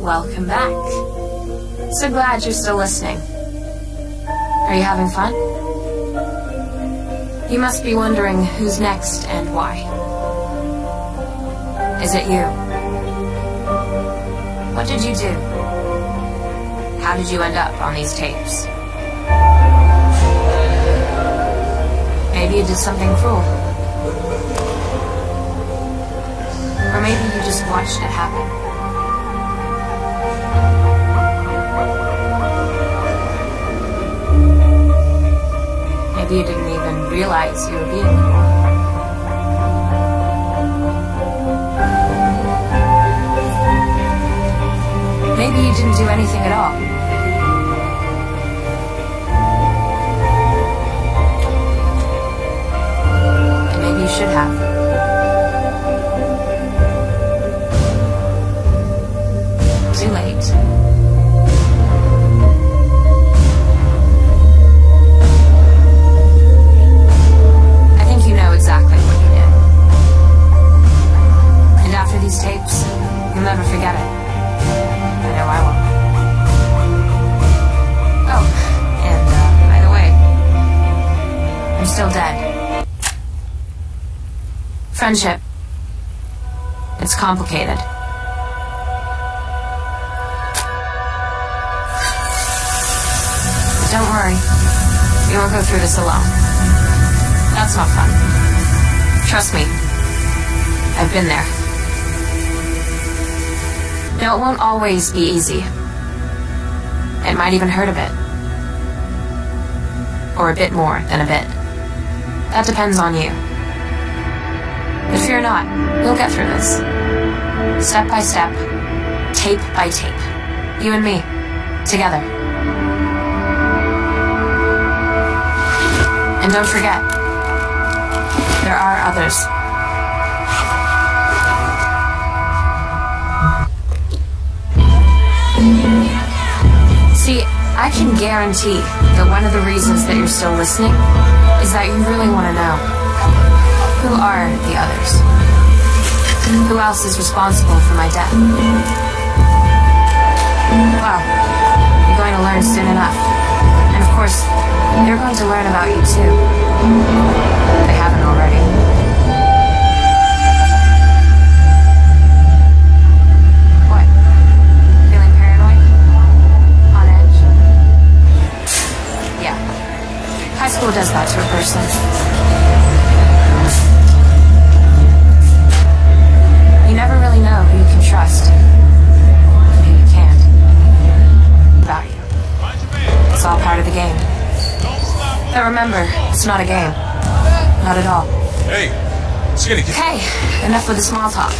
Welcome back. So glad you're still listening. Are you having fun? You must be wondering who's next and why. Is it you? What did you do? How did you end up on these tapes? Maybe you did something cruel. Or maybe you just watched it happen. Maybe you didn't even realize you were being. Maybe you didn't do anything at all. Friendship. It's complicated. But don't worry. You won't go through this alone. That's not fun. Trust me. I've been there. No, it won't always be easy. It might even hurt a bit. Or a bit more than a bit. That depends on you. But fear not, we'll get through this. Step by step, tape by tape. You and me, together. And don't forget, there are others. See, I can guarantee that one of the reasons that you're still listening is that you really want to know who are the others? Who else is responsible for my death? Well, you're going to learn soon enough. And of course, they're going to learn about you too. They haven't already. What? Feeling paranoid? On edge? Yeah. High school does that to a person. Trust. and Who you can't. About you. It's all part of the game. But remember, it's not a game. Not at all. Hey, skinny kid. Okay, enough with the small talk.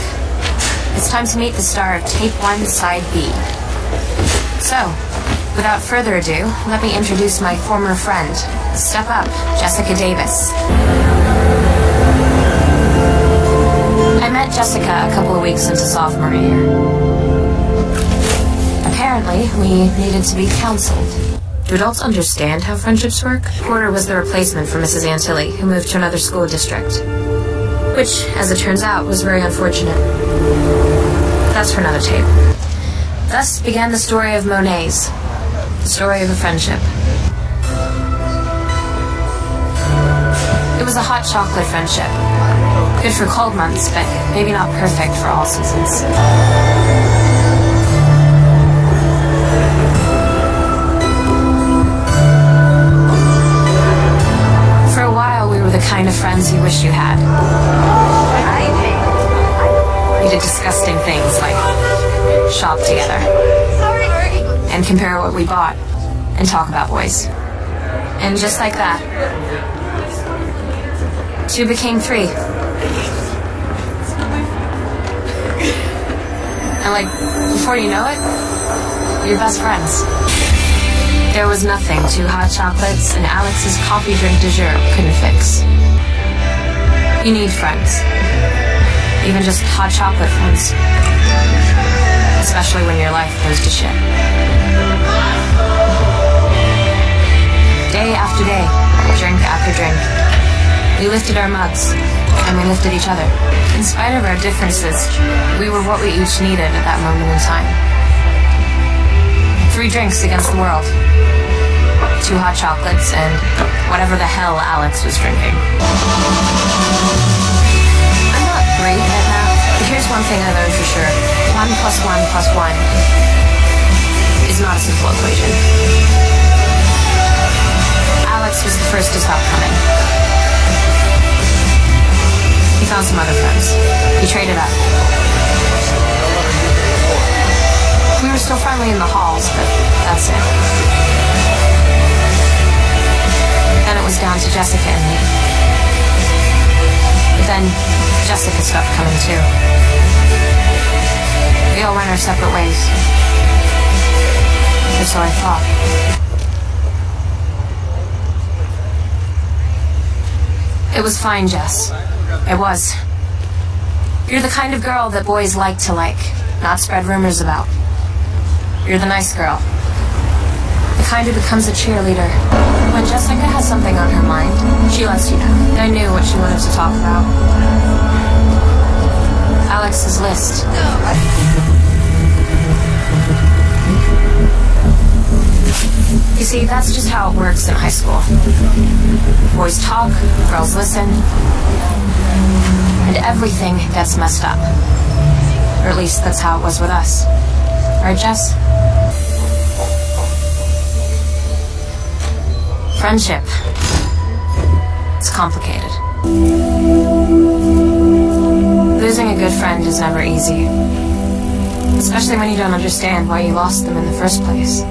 It's time to meet the star of Tape 1, Side B. So, without further ado, let me introduce my former friend. Step up, Jessica Davis. I met Jessica a couple of weeks into sophomore year. Apparently, we needed to be counseled. Do adults understand how friendships work? Porter was the replacement for Mrs. Antilli, who moved to another school district. Which, as it turns out, was very unfortunate. That's for another tape. Thus began the story of Monet's. The story of a friendship. It was a hot chocolate friendship. Good for cold months, but maybe not perfect for all seasons. For a while, we were the kind of friends you wish you had. We did disgusting things like shop together and compare what we bought and talk about boys. And just like that, two became three. And like, before you know it, you're best friends. There was nothing two hot chocolates and Alex's coffee drink de jour couldn't fix. You need friends. Even just hot chocolate friends. Especially when your life goes to shit. Day after day, drink after drink. We lifted our mugs, and we lifted each other. In spite of our differences, we were what we each needed at that moment in time. Three drinks against the world. Two hot chocolates and whatever the hell Alex was drinking. I'm not great at math, but here's one thing I learned for sure. One plus one plus one is not a simple equation. Alex was the first to stop coming. He found some other friends. He traded up. We were still friendly in the halls, but that's it. Then it was down to Jessica and me. But then Jessica stopped coming too. We all went our separate ways. Or so I thought. It was fine, Jess. It was. You're the kind of girl that boys like to like, not spread rumors about. You're the nice girl. The kind who becomes a cheerleader. When Jessica has something on her mind, she lets you know. I knew what she wanted to talk about. Alex's list. You see, that's just how it works in high school. Boys talk, girls listen, and everything gets messed up. Or at least that's how it was with us. Right, Jess? Friendship. It's complicated. Losing a good friend is never easy. Especially when you don't understand why you lost them in the first place.